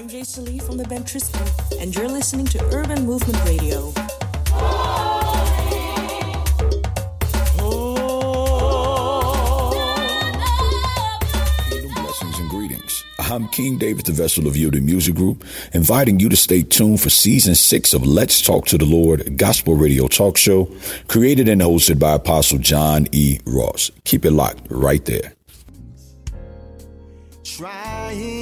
I'm Jay Salee from the band Tristan, and you're listening to Urban Movement Radio. Blessings and greetings. I'm King David, the vessel of Yielded Music Group, inviting you to stay tuned for season six of Let's Talk to the Lord Gospel Radio Talk Show, created and hosted by Apostle John E. Ross. Keep it locked right there. Trying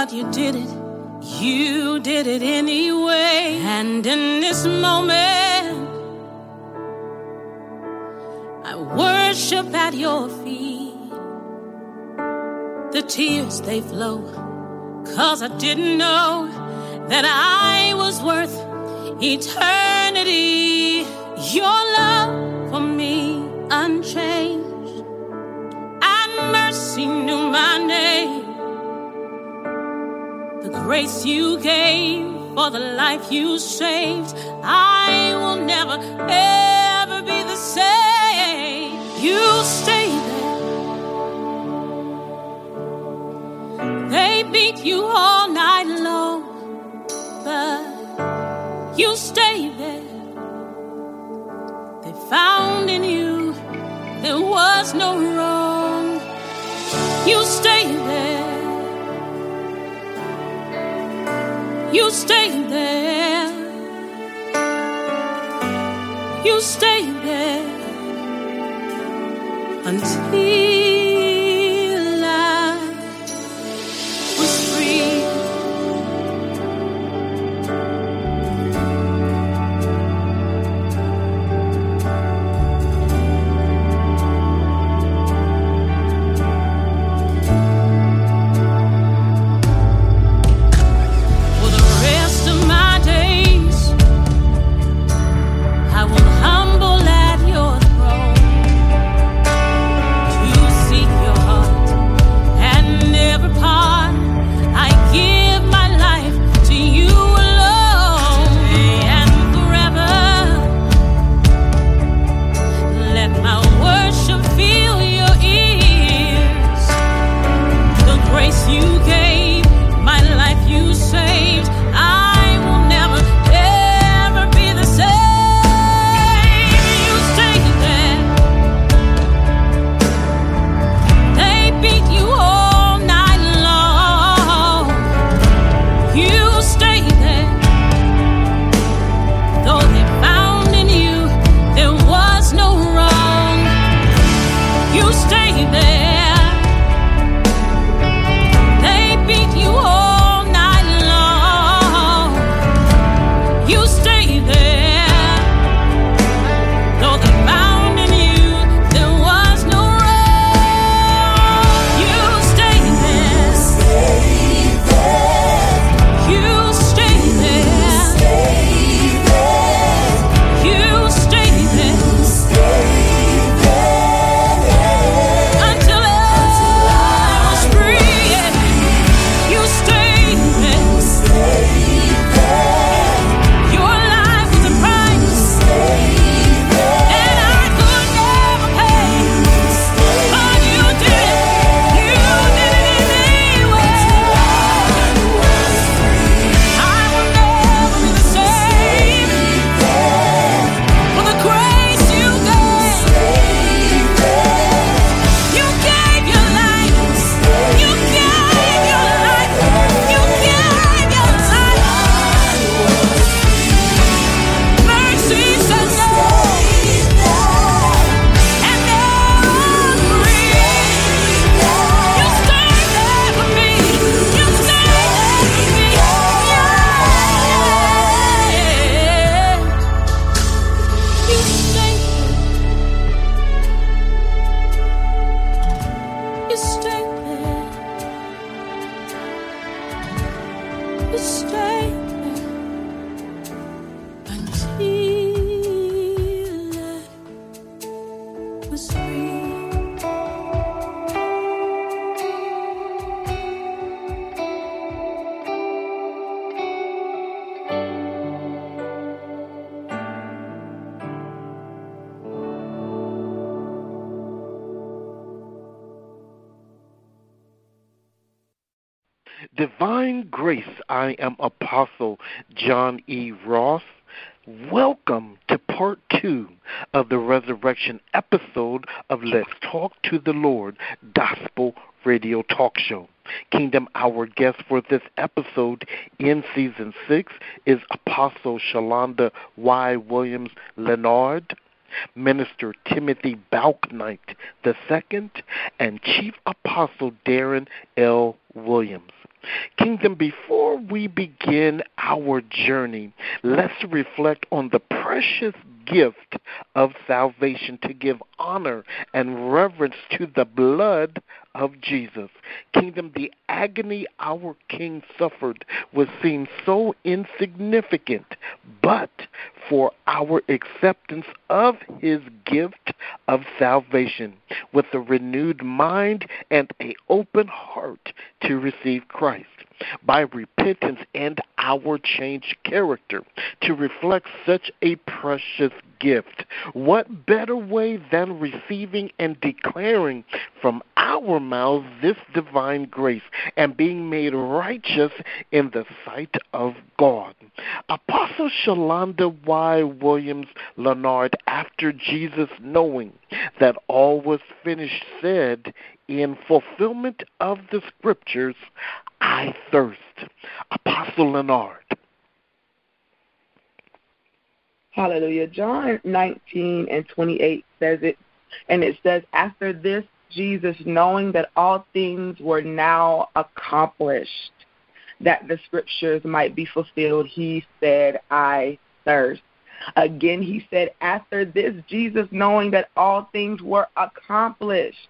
but you did it. You did it anyway. And in this moment, I worship at your feet. The tears they flow, cause I didn't know that I was worth eternity. Your love for me unchanged, and mercy knew my name. The grace you gave for the life you saved, I will never, ever be the same. You stay there. They beat you all night long, but you stay there. They found in you there was no wrong. You stay there. You stay there. You stay there until Divine Grace, I am Apostle John E. Ross. Welcome to part two of the resurrection episode of Let's Talk to the Lord Gospel Radio Talk Show. Kingdom Hour guest for this episode in season six is Apostle Shalonda Y. Williams Leonard. Minister Timothy Balknight II, and Chief Apostle Darren L. Williams. Kingdom, before we begin our journey, let's reflect on the precious gift of salvation to give honor and reverence to the blood of Jesus. Kingdom, the agony our King suffered was seen so insignificant, but for our acceptance of his gift of salvation with a renewed mind and a open heart to receive Christ by repentance and our changed character to reflect such a precious gift. What better way than receiving and declaring from our mouths this divine grace and being made righteous in the sight of God? Apostle Shalonda Y. Williams Leonard, after Jesus knowing that all was finished, said, in fulfillment of the scriptures, I thirst. Apostle Leonard. Hallelujah. John 19 and 28 says it, and it says, After this, Jesus, knowing that all things were now accomplished, that the scriptures might be fulfilled, he said, I thirst. Again, he said, After this, Jesus, knowing that all things were accomplished,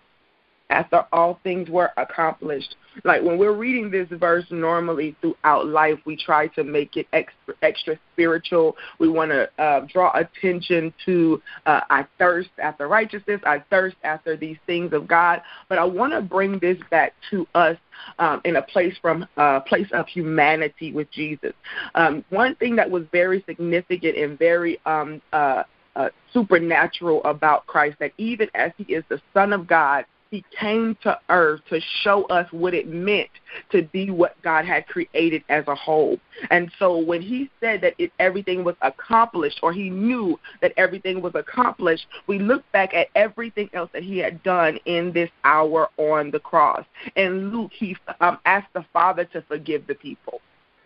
after all things were accomplished. Like when we're reading this verse normally throughout life, we try to make it extra, extra spiritual. We want to uh, draw attention to uh, I thirst after righteousness, I thirst after these things of God. But I want to bring this back to us um, in a place from a uh, place of humanity with Jesus. Um, one thing that was very significant and very um, uh, uh, supernatural about Christ that even as He is the Son of God he came to earth to show us what it meant to be what God had created as a whole. And so when he said that it, everything was accomplished, or he knew that everything was accomplished, we look back at everything else that he had done in this hour on the cross. And Luke, he um, asked the Father to forgive the people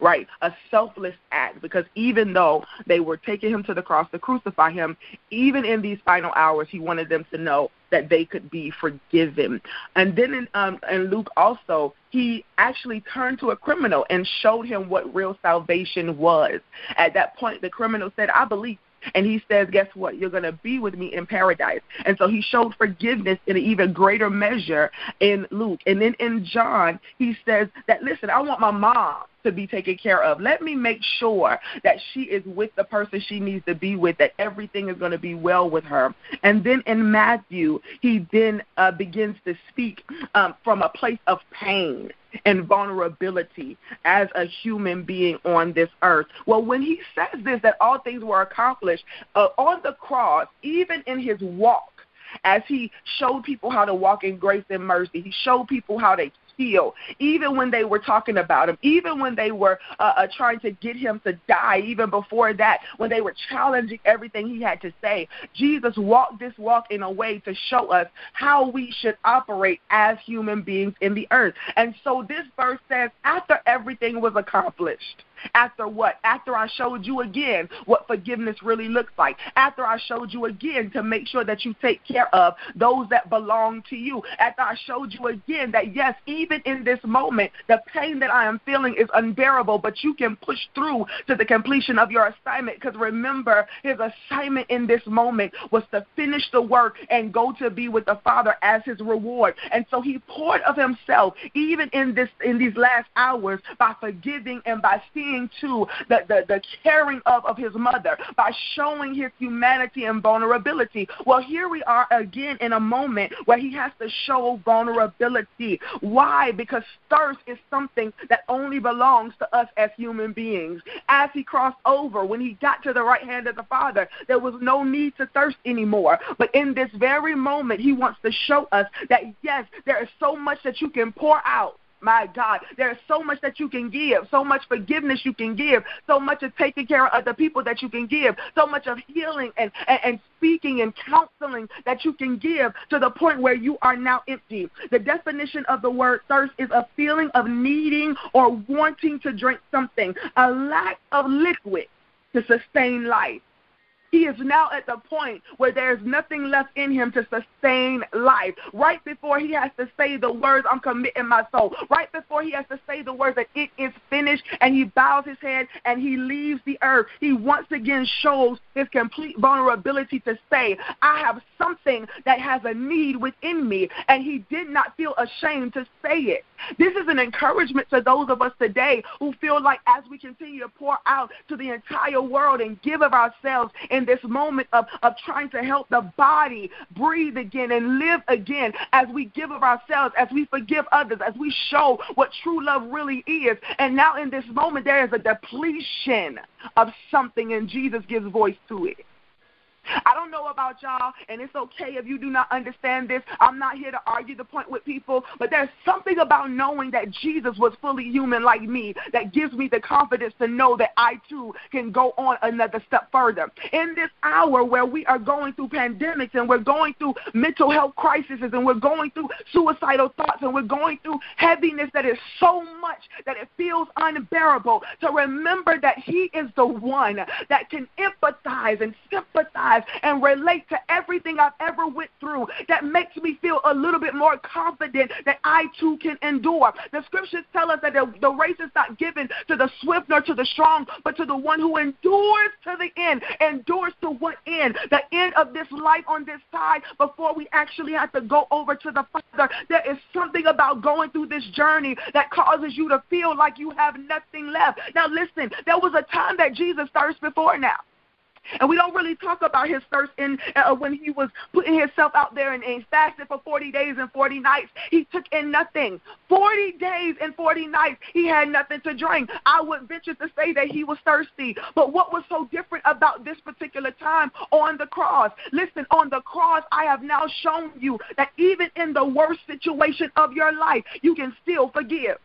right? A selfless act because even though they were taking him to the cross to crucify him, even in these final hours, he wanted them to know that they could be forgiven. And then in, um, in Luke also, he actually turned to a criminal and showed him what real salvation was. At that point, the criminal said, I believe. And he says, Guess what? You're going to be with me in paradise. And so he showed forgiveness in an even greater measure in Luke. And then in John, he says that, Listen, I want my mom to be taken care of. Let me make sure that she is with the person she needs to be with, that everything is going to be well with her. And then in Matthew, he then uh, begins to speak um, from a place of pain and vulnerability as a human being on this earth. Well, when he says this, that all things were accomplished, uh, on the cross, even in his walk, as he showed people how to walk in grace and mercy. He showed people how to even when they were talking about him, even when they were uh, uh, trying to get him to die, even before that, when they were challenging everything he had to say. Jesus walked this walk in a way to show us how we should operate as human beings in the earth. And so this verse says, after everything was accomplished, after what? After I showed you again what forgiveness really looks like. After I showed you again to make sure that you take care of those that belong to you. After I showed you again that, yes, even in this moment, the pain that I am feeling is unbearable, but you can push through to the completion of your assignment. Because remember, his assignment in this moment was to finish the work and go to be with the Father as his reward. And so he poured of himself, even in this in these last hours, by forgiving and by seeing to the, the, the caring of, of his mother by showing his humanity and vulnerability. Well, here we are again in a moment where he has to show vulnerability. Why? Because thirst is something that only belongs to us as human beings. As he crossed over, when he got to the right hand of the Father, there was no need to thirst anymore. But in this very moment, he wants to show us that, yes, there is so much that you can pour out My God, there's so much that you can give, so much forgiveness you can give, so much of taking care of the people that you can give, so much of healing and, and, and speaking and counseling that you can give to the point where you are now empty. The definition of the word thirst is a feeling of needing or wanting to drink something, a lack of liquid to sustain life. He is now at the point where there's nothing left in him to sustain life. Right before he has to say the words, I'm committing my soul. Right before he has to say the words that it is finished, and he bows his head and he leaves the earth, he once again shows his complete vulnerability to say, I have something that has a need within me. And he did not feel ashamed to say it. This is an encouragement to those of us today who feel like as we continue to pour out to the entire world and give of ourselves in this moment of, of trying to help the body breathe again and live again, as we give of ourselves, as we forgive others, as we show what true love really is. And now in this moment, there is a depletion of something, and Jesus gives voice to it. I don't know about y'all, and it's okay if you do not understand this. I'm not here to argue the point with people, but there's something about knowing that Jesus was fully human like me that gives me the confidence to know that I too can go on another step further. In this hour where we are going through pandemics and we're going through mental health crises and we're going through suicidal thoughts and we're going through heaviness that is so much that it feels unbearable, to remember that He is the one that can empathize and sympathize and relate to everything I've ever went through that makes me feel a little bit more confident that I too can endure. The scriptures tell us that the, the race is not given to the swift nor to the strong, but to the one who endures to the end. Endures to what end? The end of this life on this side before we actually have to go over to the Father. There is something about going through this journey that causes you to feel like you have nothing left. Now, listen, there was a time that Jesus thirsted before now. And we don't really talk about his thirst in uh, when he was putting himself out there and, and fasted for 40 days and 40 nights. He took in nothing. 40 days and 40 nights, he had nothing to drink. I would venture to say that he was thirsty. But what was so different about this particular time on the cross? Listen, on the cross, I have now shown you that even in the worst situation of your life, you can still forgive.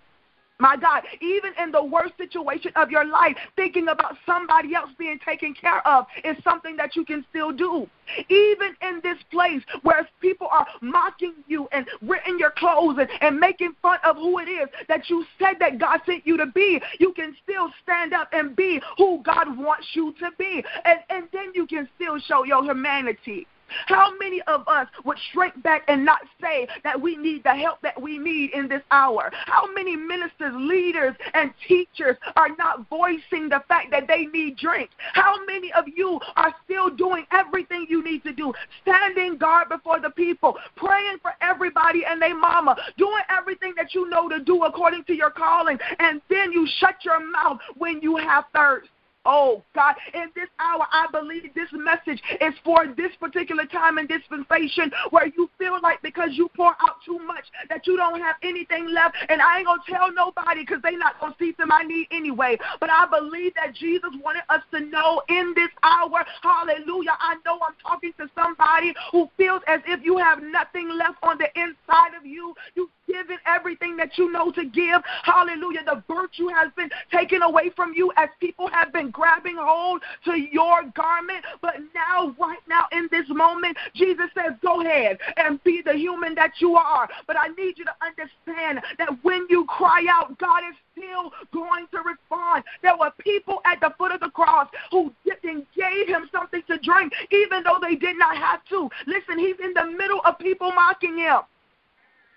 My God, even in the worst situation of your life, thinking about somebody else being taken care of is something that you can still do. Even in this place where people are mocking you and ripping your clothes and, and making fun of who it is that you said that God sent you to be, you can still stand up and be who God wants you to be. And, and then you can still show your humanity. How many of us would shrink back and not say that we need the help that we need in this hour? How many ministers, leaders, and teachers are not voicing the fact that they need drink? How many of you are still doing everything you need to do, standing guard before the people, praying for everybody and their mama, doing everything that you know to do according to your calling, and then you shut your mouth when you have thirst? Oh, God, in this hour, I believe this message is for this particular time and dispensation where you feel like because you pour out too much that you don't have anything left. And I ain't going to tell nobody because they not going to see to my need anyway. But I believe that Jesus wanted us to know in this hour, hallelujah, I know I'm talking to somebody who feels as if you have nothing left on the inside of you. You given everything that you know to give. Hallelujah. The virtue has been taken away from you as people have been grabbing hold to your garment. But now, right now, in this moment, Jesus says, Go ahead and be the human that you are. But I need you to understand that when you cry out, God is still going to respond. There were people at the foot of the cross who and gave him something to drink, even though they did not have to. Listen, he's in the middle of people mocking him.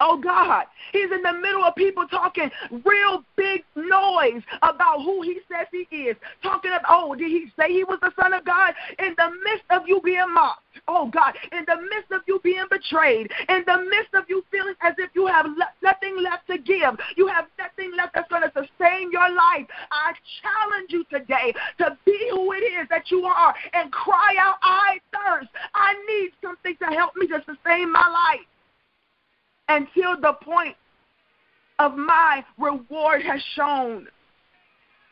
Oh God, he's in the middle of people talking real big noise about who he says he is. Talking about, oh, did he say he was the Son of God? In the midst of you being mocked, oh God, in the midst of you being betrayed, in the midst of you feeling as if you have le- nothing left to give, you have nothing left that's going to sustain your life. I challenge you today to be who it is that you are and cry out, I thirst. I need something to help me to sustain my life until the point of my reward has shown.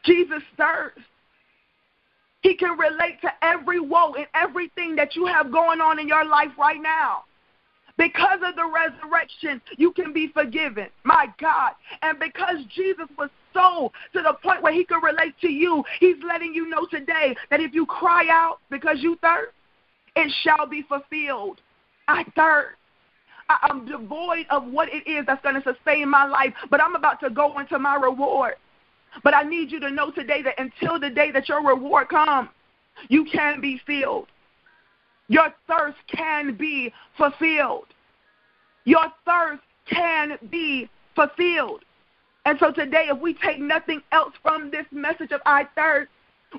Jesus thirsts. He can relate to every woe and everything that you have going on in your life right now. Because of the resurrection, you can be forgiven. My God. And because Jesus was so to the point where he could relate to you, he's letting you know today that if you cry out because you thirst, it shall be fulfilled. I thirst. I'm devoid of what it is that's going to sustain my life, but I'm about to go into my reward. But I need you to know today that until the day that your reward comes, you can be filled. Your thirst can be fulfilled. Your thirst can be fulfilled. And so today, if we take nothing else from this message of I thirst,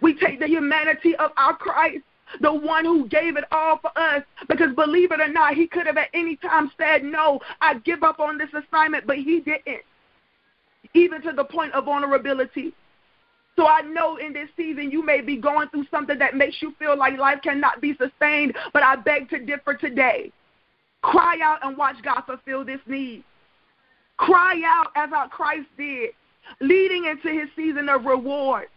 we take the humanity of our Christ the one who gave it all for us. Because believe it or not, he could have at any time said, No, I give up on this assignment, but he didn't. Even to the point of vulnerability. So I know in this season you may be going through something that makes you feel like life cannot be sustained, but I beg to differ today. Cry out and watch God fulfill this need. Cry out as our Christ did, leading into his season of reward.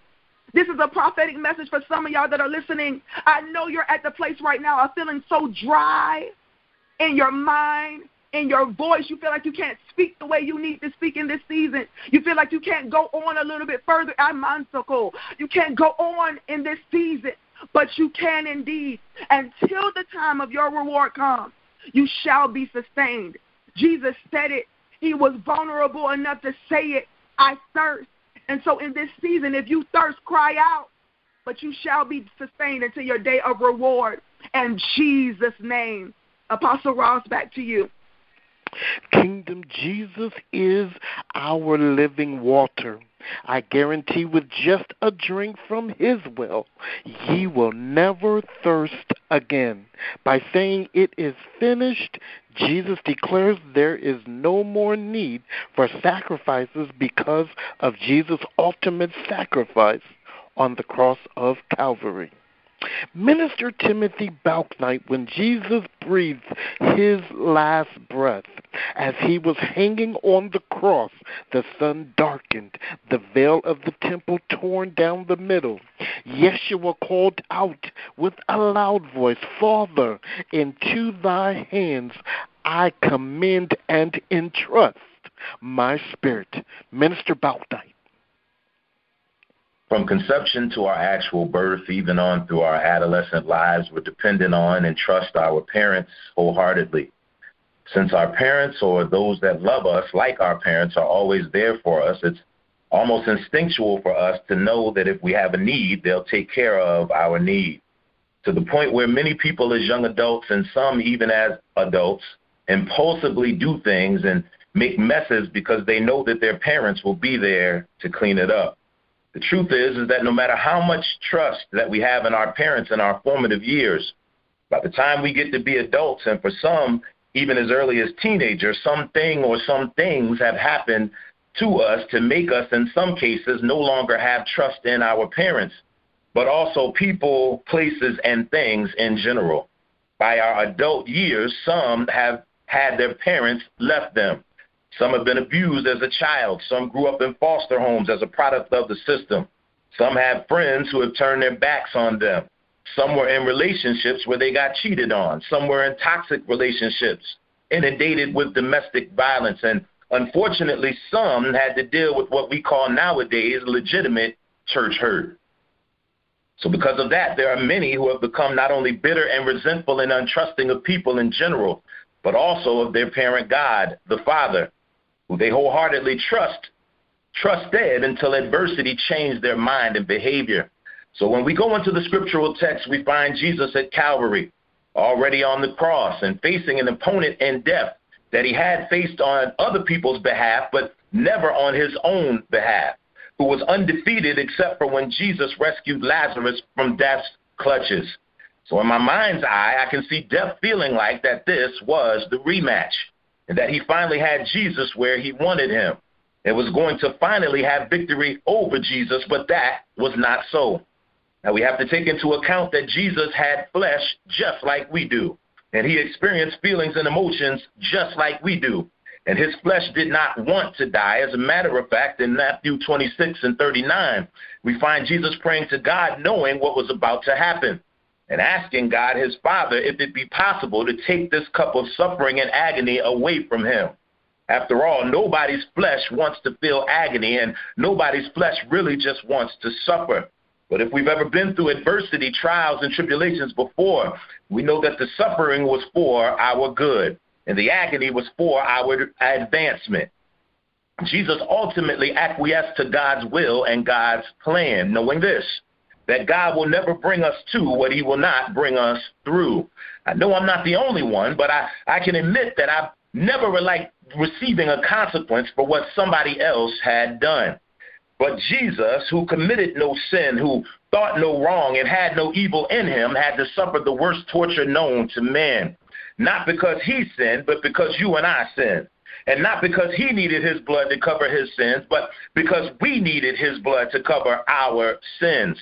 This is a prophetic message for some of y'all that are listening. I know you're at the place right now of feeling so dry in your mind, in your voice. You feel like you can't speak the way you need to speak in this season. You feel like you can't go on a little bit further. I'm so You can't go on in this season, but you can indeed. Until the time of your reward comes, you shall be sustained. Jesus said it. He was vulnerable enough to say it. I thirst. And so in this season, if you thirst, cry out, but you shall be sustained until your day of reward. In Jesus' name. Apostle Ross, back to you. Kingdom Jesus is our living water. I guarantee with just a drink from his well, ye will never thirst again. By saying it is finished, Jesus declares there is no more need for sacrifices because of Jesus' ultimate sacrifice on the cross of Calvary. Minister Timothy Balknight, when Jesus breathed his last breath, as he was hanging on the cross, the sun darkened, the veil of the temple torn down the middle. Yeshua called out with a loud voice, Father, into thy hands I commend and entrust my spirit. Minister Balknight. From conception to our actual birth, even on through our adolescent lives, we're dependent on and trust our parents wholeheartedly. Since our parents or those that love us, like our parents, are always there for us, it's almost instinctual for us to know that if we have a need, they'll take care of our need. To the point where many people, as young adults and some even as adults, impulsively do things and make messes because they know that their parents will be there to clean it up. The truth is, is that no matter how much trust that we have in our parents in our formative years, by the time we get to be adults, and for some, even as early as teenagers, something or some things have happened to us to make us, in some cases, no longer have trust in our parents, but also people, places, and things in general. By our adult years, some have had their parents left them. Some have been abused as a child. Some grew up in foster homes as a product of the system. Some have friends who have turned their backs on them. Some were in relationships where they got cheated on. Some were in toxic relationships, inundated with domestic violence. And unfortunately, some had to deal with what we call nowadays legitimate church hurt. So, because of that, there are many who have become not only bitter and resentful and untrusting of people in general, but also of their parent God, the Father, who they wholeheartedly trust, trusted until adversity changed their mind and behavior. So when we go into the scriptural text, we find Jesus at Calvary, already on the cross and facing an opponent in death that he had faced on other people's behalf, but never on his own behalf, who was undefeated except for when Jesus rescued Lazarus from death's clutches. So in my mind's eye, I can see death feeling like that this was the rematch and that he finally had Jesus where he wanted him. and was going to finally have victory over Jesus, but that was not so. Now we have to take into account that Jesus had flesh just like we do, and he experienced feelings and emotions just like we do. And his flesh did not want to die. As a matter of fact, in Matthew 26 and 39, we find Jesus praying to God knowing what was about to happen. And asking God, his Father, if it be possible to take this cup of suffering and agony away from him. After all, nobody's flesh wants to feel agony, and nobody's flesh really just wants to suffer. But if we've ever been through adversity, trials, and tribulations before, we know that the suffering was for our good, and the agony was for our advancement. Jesus ultimately acquiesced to God's will and God's plan, knowing this that God will never bring us to what he will not bring us through. I know I'm not the only one, but I, I can admit that I've never liked receiving a consequence for what somebody else had done. But Jesus, who committed no sin, who thought no wrong, and had no evil in him, had to suffer the worst torture known to man. Not because he sinned, but because you and I sinned. And not because he needed his blood to cover his sins, but because we needed his blood to cover our sins.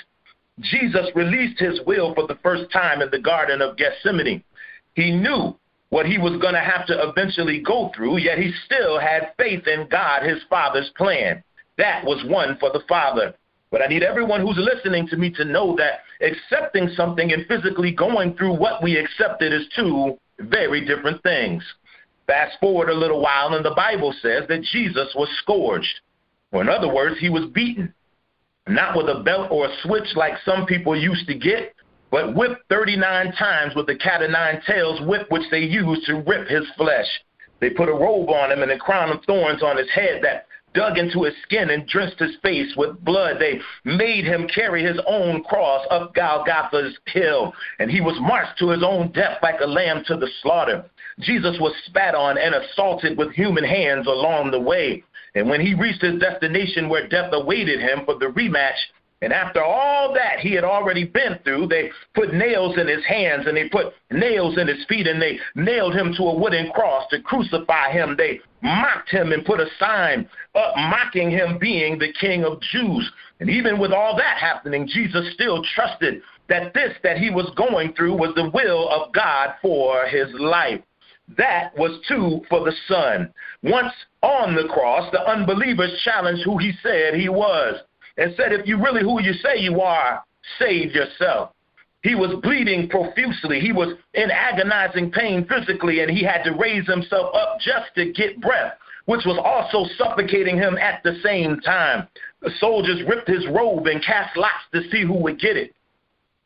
Jesus released his will for the first time in the Garden of Gethsemane. He knew what he was going to have to eventually go through, yet he still had faith in God, his Father's plan. That was one for the Father. But I need everyone who's listening to me to know that accepting something and physically going through what we accepted is two very different things. Fast forward a little while, and the Bible says that Jesus was scourged. Or, in other words, he was beaten. Not with a belt or a switch like some people used to get, but whipped 39 times with the cat of nine tails whip which they used to rip his flesh. They put a robe on him and a crown of thorns on his head that dug into his skin and drenched his face with blood. They made him carry his own cross up Golgotha's hill, and he was marched to his own death like a lamb to the slaughter. Jesus was spat on and assaulted with human hands along the way. And when he reached his destination where death awaited him for the rematch, and after all that he had already been through, they put nails in his hands and they put nails in his feet and they nailed him to a wooden cross to crucify him. They mocked him and put a sign up mocking him being the king of Jews. And even with all that happening, Jesus still trusted that this that he was going through was the will of God for his life. That was true for the Son. Once on the cross, the unbelievers challenged who he said he was and said, If you really who you say you are, save yourself. He was bleeding profusely. He was in agonizing pain physically, and he had to raise himself up just to get breath, which was also suffocating him at the same time. The soldiers ripped his robe and cast lots to see who would get it,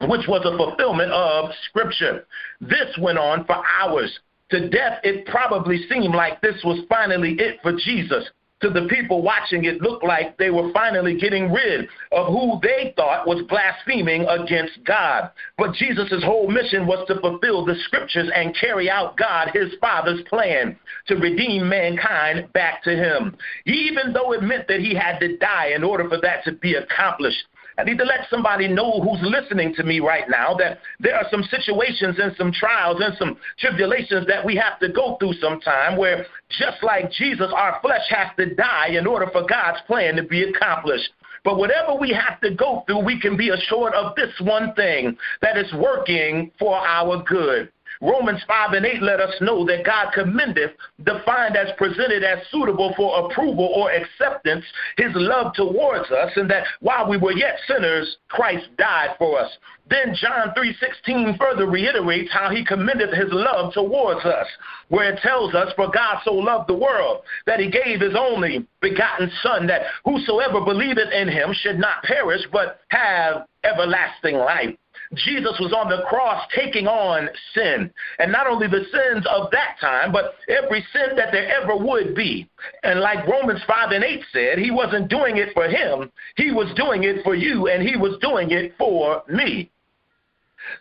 which was a fulfillment of Scripture. This went on for hours. To death, it probably seemed like this was finally it for Jesus to the people watching, it looked like they were finally getting rid of who they thought was blaspheming against God. But Jesus' whole mission was to fulfill the scriptures and carry out God, his Father's plan to redeem mankind back to him, even though it meant that he had to die in order for that to be accomplished. I need to let somebody know who's listening to me right now that there are some situations and some trials and some tribulations that we have to go through sometime where just like Jesus, our flesh has to die in order for God's plan to be accomplished. But whatever we have to go through, we can be assured of this one thing that is working for our good. Romans 5 and 8 let us know that God commendeth, defined as presented as suitable for approval or acceptance, his love towards us, and that while we were yet sinners, Christ died for us. Then John 3:16 further reiterates how he commendeth his love towards us, where it tells us, For God so loved the world that he gave his only begotten Son, that whosoever believeth in him should not perish, but have everlasting life. Jesus was on the cross taking on sin. And not only the sins of that time, but every sin that there ever would be. And like Romans 5 and 8 said, he wasn't doing it for him, he was doing it for you, and he was doing it for me.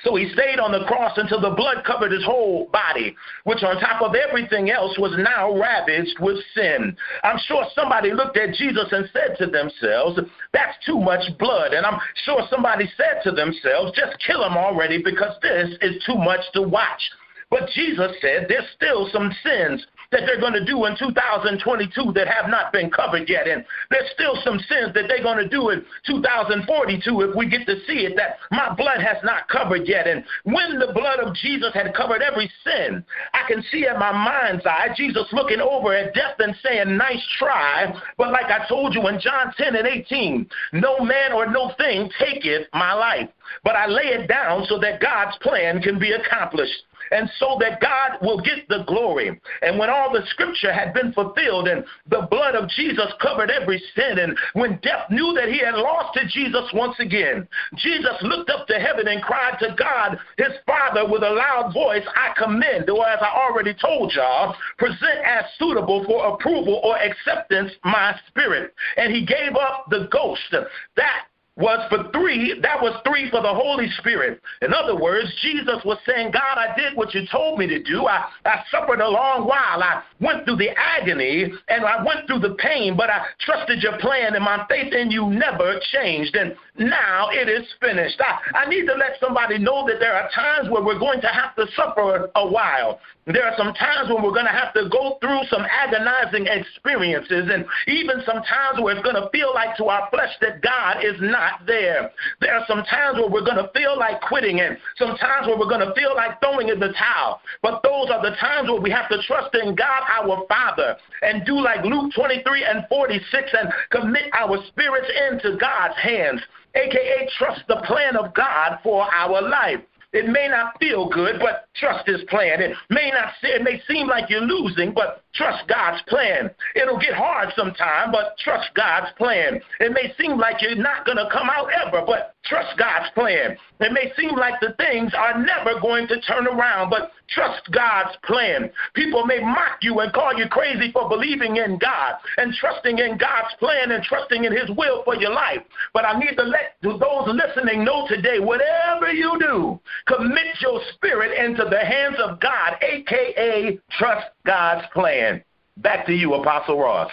So he stayed on the cross until the blood covered his whole body, which on top of everything else was now ravaged with sin. I'm sure somebody looked at Jesus and said to themselves, that's too much blood. And I'm sure somebody said to themselves, just kill him already because this is too much to watch. But Jesus said there's still some sins that they're going to do in 2022 that have not been covered yet. And there's still some sins that they're going to do in 2042 if we get to see it that my blood has not covered yet. And when the blood of Jesus had covered every sin, I can see in my mind's eye Jesus looking over at death and saying, Nice try. But like I told you in John 10 and 18, no man or no thing taketh my life, but I lay it down so that God's plan can be accomplished and so that God will get the glory. And when all the scripture had been fulfilled and the blood of Jesus covered every sin, and when death knew that he had lost to Jesus once again, Jesus looked up to heaven and cried to God, his Father, with a loud voice, I commend, or as I already told y'all, present as suitable for approval or acceptance my spirit. And he gave up the ghost. That was for three, that was three for the Holy Spirit. In other words, Jesus was saying, God, I did what you told me to do. I, I suffered a long while. I went through the agony and I went through the pain, but I trusted your plan and my faith in you never changed. And now it is finished. I, I need to let somebody know that there are times where we're going to have to suffer a while. There are some times when we're going to have to go through some agonizing experiences, and even some times where it's going to feel like to our flesh that God is not there. There are some times where we're going to feel like quitting, and some times where we're going to feel like throwing in the towel. But those are the times where we have to trust in God, our Father, and do like Luke 23 and 46 and commit our spirits into God's hands, aka trust the plan of God for our life. It may not feel good, but trust his plan. It may not it may seem like you're losing, but trust God's plan. It'll get hard sometime, but trust God's plan. It may seem like you're not going to come out ever, but trust God's plan. It may seem like the things are never going to turn around, but trust God's plan. People may mock you and call you crazy for believing in God and trusting in God's plan and trusting in His will for your life. But I need to let those listening know today whatever you do, commit your spirit into the hands of God, aka trust God's plan. Back to you, Apostle Ross.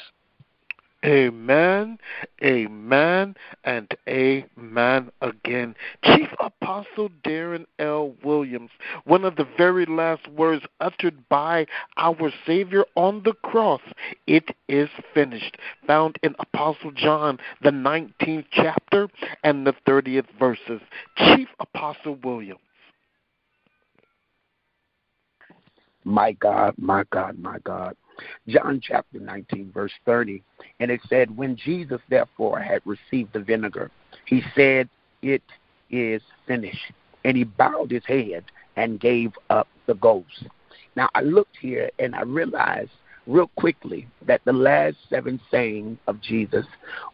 Amen, amen, and amen again. Chief Apostle Darren L. Williams, one of the very last words uttered by our Savior on the cross, it is finished, found in Apostle John, the 19th chapter and the 30th verses. Chief Apostle Williams. My God, my God, my God. John chapter 19, verse 30. And it said, When Jesus therefore had received the vinegar, he said, It is finished. And he bowed his head and gave up the ghost. Now I looked here and I realized real quickly that the last seven sayings of Jesus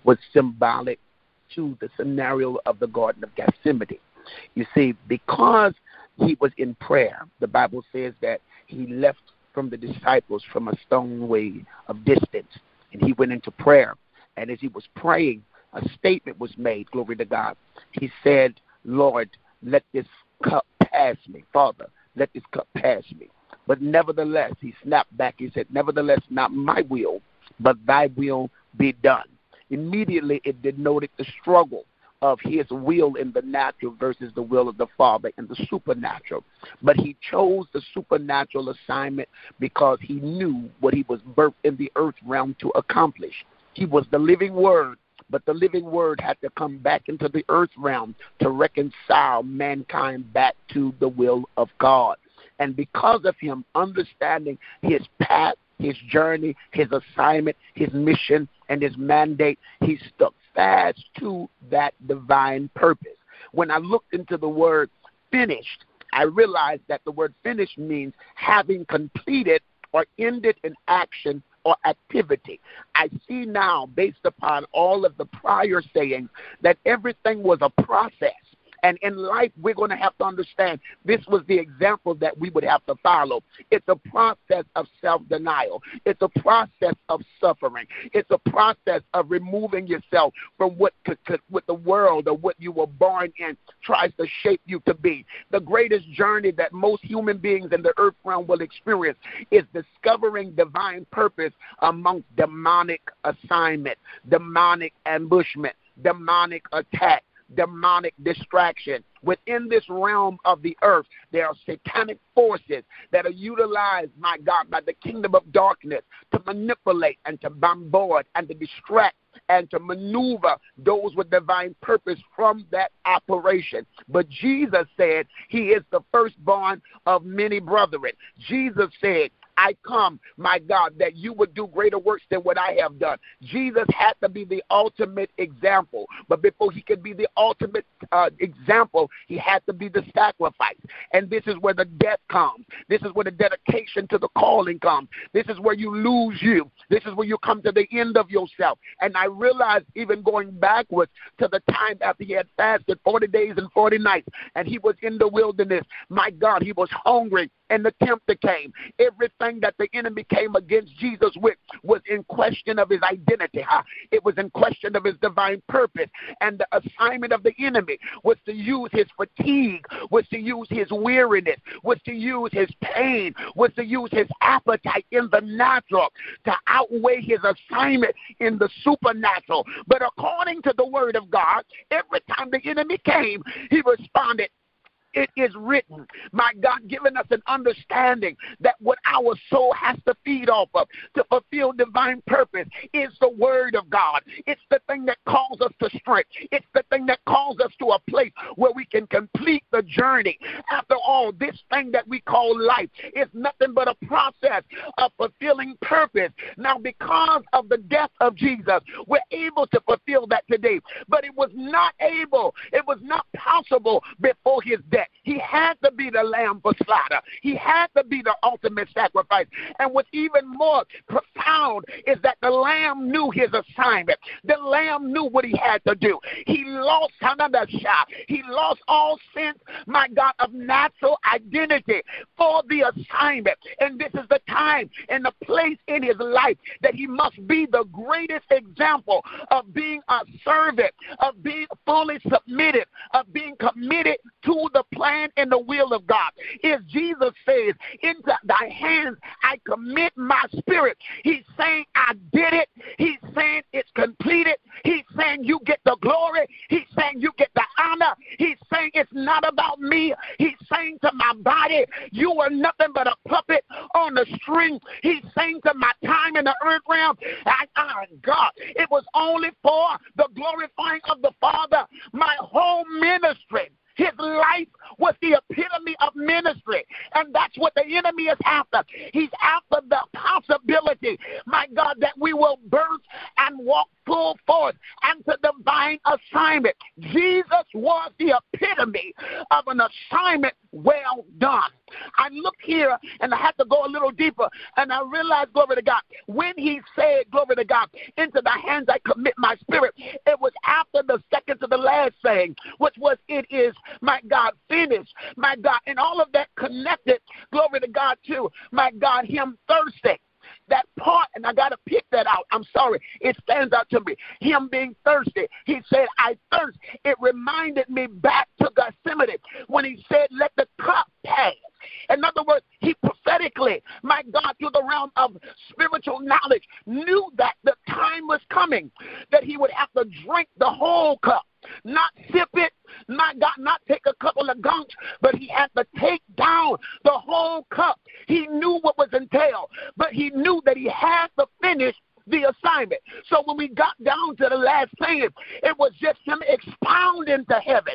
was symbolic to the scenario of the Garden of Gethsemane. You see, because he was in prayer, the Bible says that he left from the disciples from a stone way of distance. And he went into prayer. And as he was praying, a statement was made, glory to God. He said, Lord, let this cup pass me. Father, let this cup pass me. But nevertheless, he snapped back. He said, Nevertheless, not my will, but thy will be done. Immediately, it denoted the struggle of his will in the natural versus the will of the Father in the supernatural. But he chose the supernatural assignment because he knew what he was birthed in the earth realm to accomplish. He was the living word, but the living word had to come back into the earth realm to reconcile mankind back to the will of God. And because of him understanding his path, his journey, his assignment, his mission, and his mandate, he stuck fast to that divine purpose. When I looked into the word finished, I realized that the word finished means having completed or ended an action or activity. I see now, based upon all of the prior sayings, that everything was a process. And in life, we're going to have to understand this was the example that we would have to follow. It's a process of self denial, it's a process of suffering, it's a process of removing yourself from what, could, could, what the world or what you were born in tries to shape you to be. The greatest journey that most human beings in the earth realm will experience is discovering divine purpose amongst demonic assignment, demonic ambushment, demonic attack demonic distraction. Within this realm of the earth, there are satanic forces that are utilized, my God, by the kingdom of darkness to manipulate and to bombard and to distract and to maneuver those with divine purpose from that operation. But Jesus said he is the firstborn of many brethren. Jesus said I come, my God, that you would do greater works than what I have done. Jesus had to be the ultimate example. But before he could be the ultimate uh, example, he had to be the sacrifice. And this is where the death comes. This is where the dedication to the calling comes. This is where you lose you. This is where you come to the end of yourself. And I realized, even going backwards to the time after he had fasted 40 days and 40 nights, and he was in the wilderness, my God, he was hungry and the tempter came. Everything that the enemy came against Jesus with was in question of his identity. Huh? It was in question of his divine purpose. And the assignment of the enemy was to use his fatigue, was to use his weariness, was to use his pain, was to use his appetite in the natural to outweigh his assignment in the supernatural. But according to the word of God, every time the enemy came, he responded it is written. My God, giving us an understanding that what our soul has to feed off of to fulfill divine purpose is the Word of God. It's the thing that calls us to strength. It's the thing that calls us to a place where we can complete the journey. After all, this thing that we call life is nothing but a process of fulfilling purpose. Now, because of the death of Jesus, we're able to fulfill that today. But it was not able, it was not possible before his death. He had to be the lamb for slaughter. He had to be the ultimate sacrifice. And what's even more profound is that the lamb knew his assignment. The lamb knew what he had to do. He lost another shot. He lost all sense, my God, of natural identity for the assignment. And this is the time and the place in his life that he must be the greatest example of being a servant, of being fully submitted, of being committed to the plan and the will of God. If Jesus says, Into thy hands I commit my spirit, he's saying, I did it. He's saying it's completed. He's saying you get the glory. He's saying you get the honor. He's saying it's not about me. He's saying to my body, You are nothing but a puppet on a string. He's saying to my time in the earth realm, I, oh God, it was only for the glorifying of the Father. My whole ministry his life was the epitome of ministry. And that's what the enemy is after. He's after the possibility, my God, that we will birth and walk full force and to divine assignment. Jesus was the epitome of an assignment well done. I look here and I had to go a little deeper and I realized, glory to God, when he said, glory to God, into the hands I commit my spirit, it was after the second to the last saying, which was, it is, my God, finished. My God, and all of that connected, glory to God, to, my God, him thirsty that part, and I got to pick that out. I'm sorry. It stands out to me. Him being thirsty. He said, I thirst. It reminded me back to Gethsemane when he said, Let the cup pass. In other words, he prophetically, my God, through the realm of spiritual knowledge, knew that the time was coming that he would have to drink the whole cup, not sip it, not God, not take a couple of gunks, but he had to take down the whole cup. He knew what was entailed, but he knew that he had to finish the assignment. So when we got down to the last thing, it was just him expounding to heaven.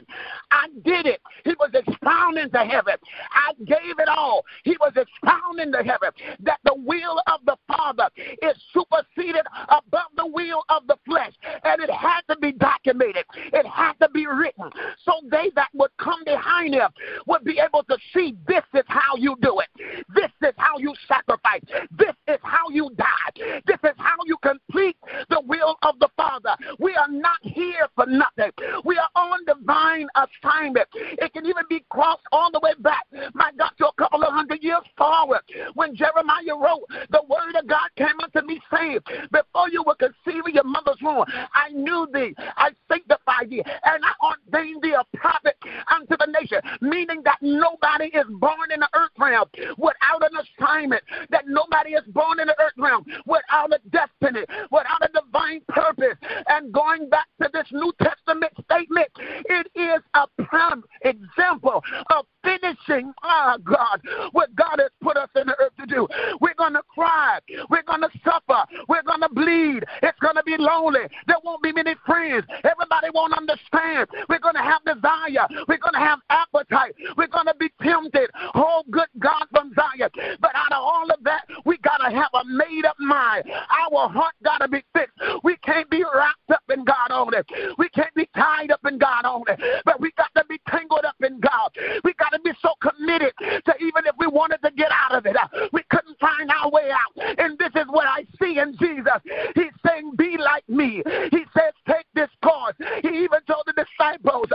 I did it. He was expounding to heaven. I gave it all. He was expounding to heaven that the will of the Father is superseded above the will of the flesh. And it had to be documented. It had to be written. So they that would come behind him would be able to see this is how you do it. This is how you sacrifice. This is how you die. This is how you complete the will of the Father. We are not here for nothing. We are on divine assignment. It can even be crossed all the way back, my God, to a couple of hundred years forward. When Jeremiah wrote, the word of God came unto me saying, Before you were conceived in your mother's womb, I knew thee, I sanctified thee, and I ordained thee a prophet unto the nation. Meaning that nobody is born in the earth realm without an assignment, that nobody is born in the earth realm without a destiny destiny, without a divine purpose. And going back to this New Testament statement, it is a prime example of finishing, oh God, what God has put us in the earth to do. We're going to cry. We're going to suffer. We're going to bleed. It's going to be lonely. There won't be many friends. Everybody won't understand. We're going to have desire. We're going to have appetite. We're going to be tempted. Oh, good God from Zion. But out of all of that, we got to have a made up mind. Our heart got to be fixed. We can't be wrapped up in God only. We can't be tied up in God only. But we got to be tangled up in God. We got to be so committed to even if we wanted to get out of it, uh, we couldn't find our way out. And this is what I see in Jesus. He's saying, Be like me. He says, Take this course. He even told the disciples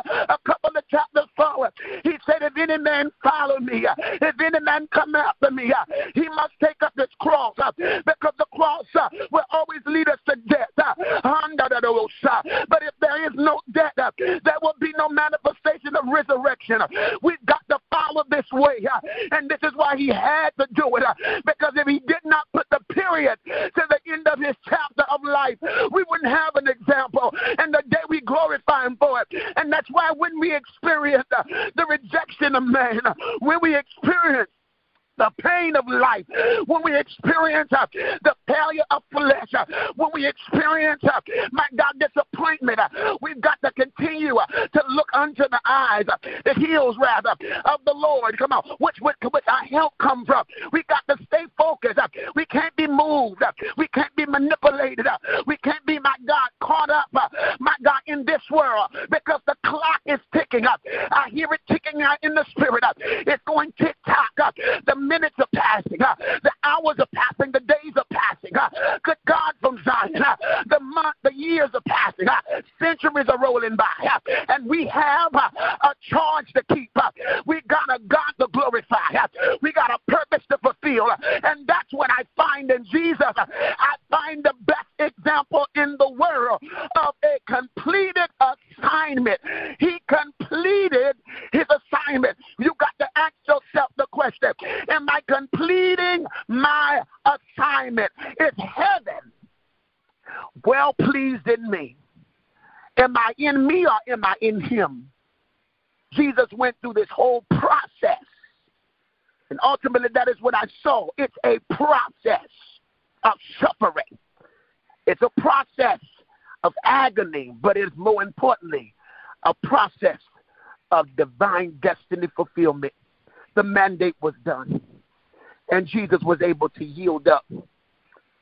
any man follow me, if any man come after me, he must take up this cross because the cross will always lead us to death. But if there is no death, there will be no manifestation of resurrection. We've got to follow this way. And this is why he had to do it. Because if he did not put the period to the end of his chapter of life, we wouldn't have an example. And the day we glorify him for it. And that's why when we experience uh, the rejection of man, when we experience the pain of life, when we experience uh, the failure of flesh, uh, when we experience, uh, my God, disappointment, uh, we've got to continue uh, to look unto the eyes, uh, the heels rather, of the Lord. Come on, which, which, which our help comes from. We got to stay focused. we can't be moved. we can't be manipulated. we can't be, my God, caught up, my God, in this world because the clock is ticking up. I hear it ticking out in the spirit. it's going tick tock. the minutes are passing. The hours are passing. The days are passing. Good God from Zion. The month, the years are passing. Centuries are rolling by. And we have a charge to keep. We got a God to glorify. We got a purpose to fulfill. And that's what I find in Jesus. I find the best example in the world of a completed assignment. He completed his assignment. You got question Am I completing my assignment? Is heaven well pleased in me? Am I in me or am I in him? Jesus went through this whole process. And ultimately, that is what I saw. It's a process of suffering, it's a process of agony, but it's more importantly a process of divine destiny fulfillment. The mandate was done, and Jesus was able to yield up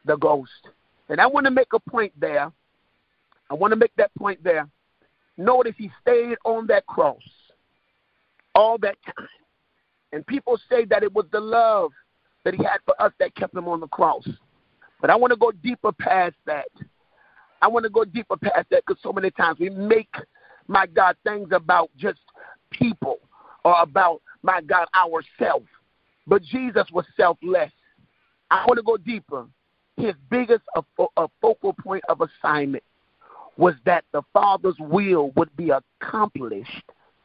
the ghost. And I want to make a point there. I want to make that point there. Notice he stayed on that cross all that time. And people say that it was the love that he had for us that kept him on the cross. But I want to go deeper past that. I want to go deeper past that because so many times we make, my God, things about just people or about, my God, ourselves. But Jesus was selfless. I want to go deeper. His biggest a, focal point of assignment was that the Father's will would be accomplished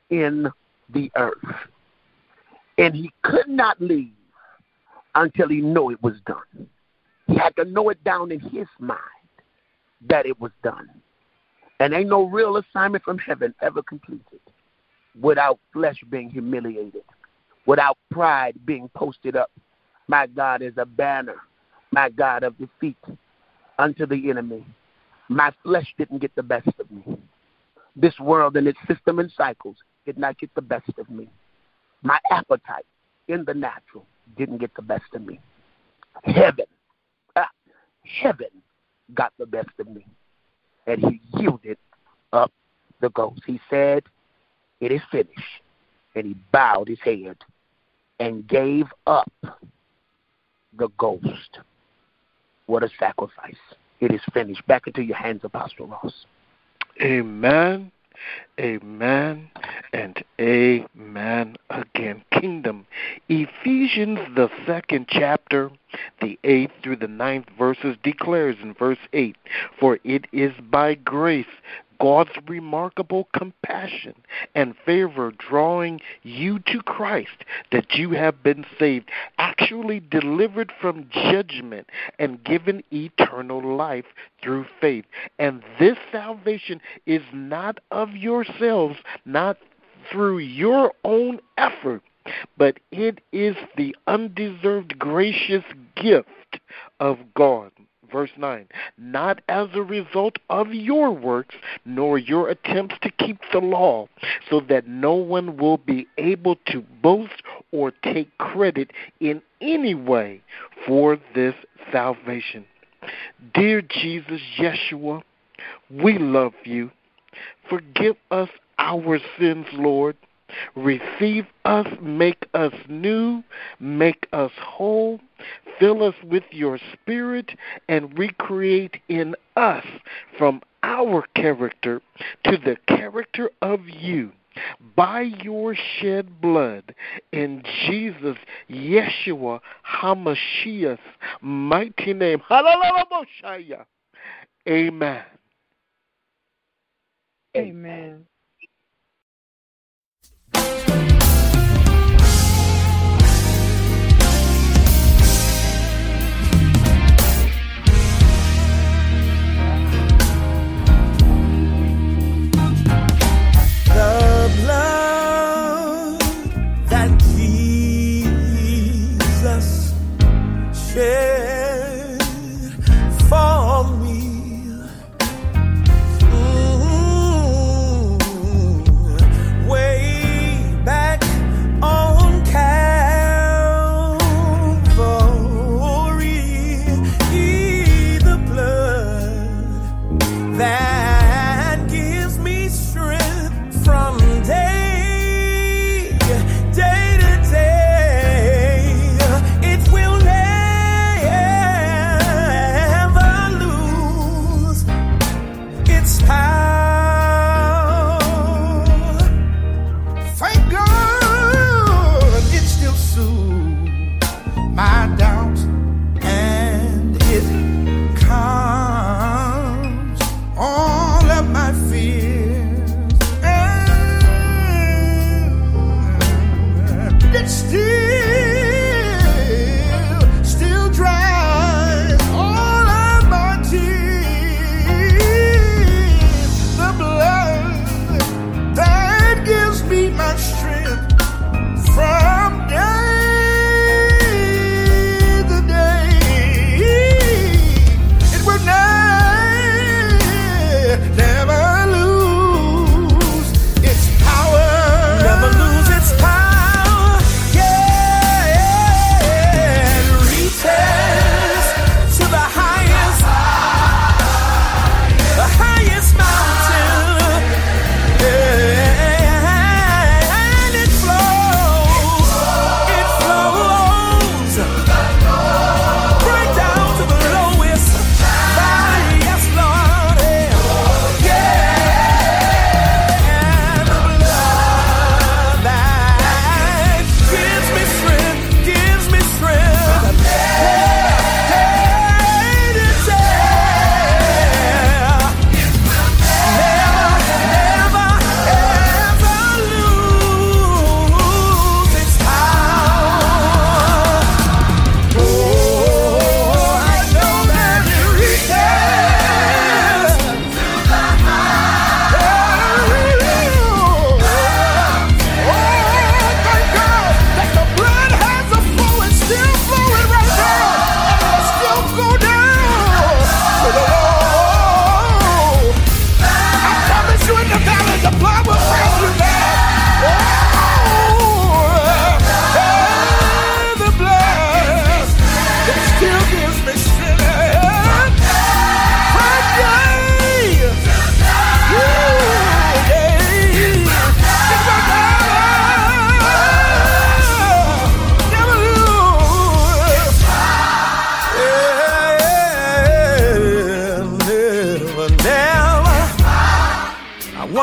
in the earth. And he could not leave until he knew it was done. He had to know it down in his mind that it was done. And ain't no real assignment from heaven ever completed without flesh being humiliated, without pride being posted up. My God is a banner, my God of defeat unto the enemy. My flesh didn't get the best of me. This world and its system and cycles did not get the best of me. My appetite in the natural didn't get the best of me. Heaven, ah, heaven got the best of me. And he yielded up the ghost. He said, It is finished. And he bowed his head and gave up the ghost. What a sacrifice. It is finished. Back into your hands, Apostle Ross. Amen. Amen and amen again. Kingdom. Ephesians, the second chapter, the eighth through the ninth verses, declares in verse 8 For it is by grace God's remarkable compassion and favor drawing you to Christ that you have been saved, actually delivered from judgment and given eternal life through faith. And this salvation is not of yourselves, not through your own effort, but it is the undeserved gracious gift of God verse 9, not as a result of your works, nor your attempts to keep the law, so that no one will be able to boast or take credit in any way for this salvation. Dear Jesus Yeshua, we love you. Forgive us our sins, Lord. Receive us, make us new, make us whole, fill us with your spirit, and recreate in us from our character to the character of you by your shed blood in Jesus, Yeshua HaMashiach's mighty name. Hallelujah. Amen. Amen.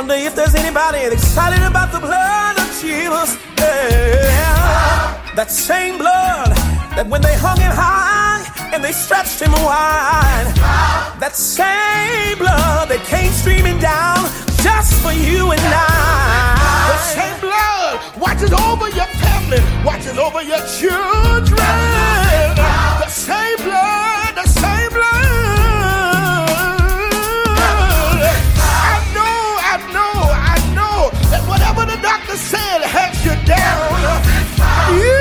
wonder if there's anybody excited about the blood of Jesus. Yeah. That same blood that when they hung him high and they stretched him wide, that same blood that came streaming down just for you and I. The same blood watches over your family, watches over your children. The same blood, the same down. You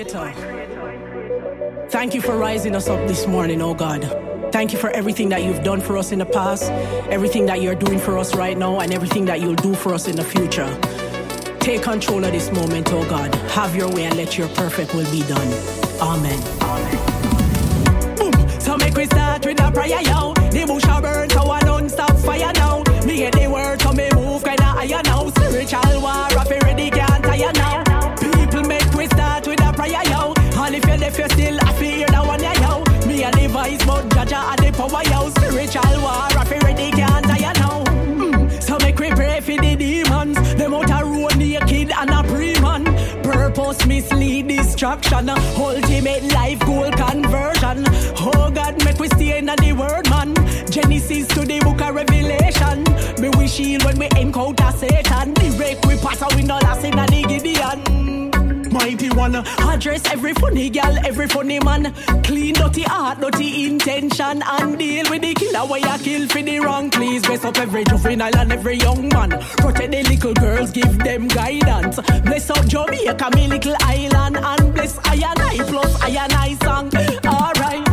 Creator, thank you for rising us up this morning, oh God. Thank you for everything that you've done for us in the past, everything that you're doing for us right now, and everything that you'll do for us in the future. Take control of this moment, oh God. Have your way and let your perfect will be done. Amen. Boom. So make we start with a prayer, yo. The bush a burn, so I don't stop fire now. Me get the word, so me and the power, yo. Spiritual war, I ready, can't tire now. Mm. So make we pray for the demons. Them out a road naked and a pre-man. Purpose mislead distraction. Ultimate life goal conversion. Oh God, make we stay in the word, man. Genesis to the book of Revelation. Me we shield when we encounter Satan. Direct we pass out we no last in the Gideon. Mighty one, address every funny girl, every funny man. Clean dirty heart, dirty intention, and deal with the killer where you kill for the wrong. Please bless up every juvenile and every young man. Protect the little girls, give them guidance. Bless up Jamaica, me little island, and bless I and I plus I and I song. Alright.